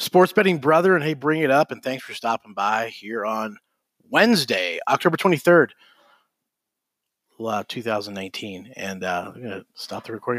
Sports Betting Brother, and hey, bring it up. And thanks for stopping by here on Wednesday, October twenty third, uh, two thousand nineteen, And uh, I'm going to stop the recording right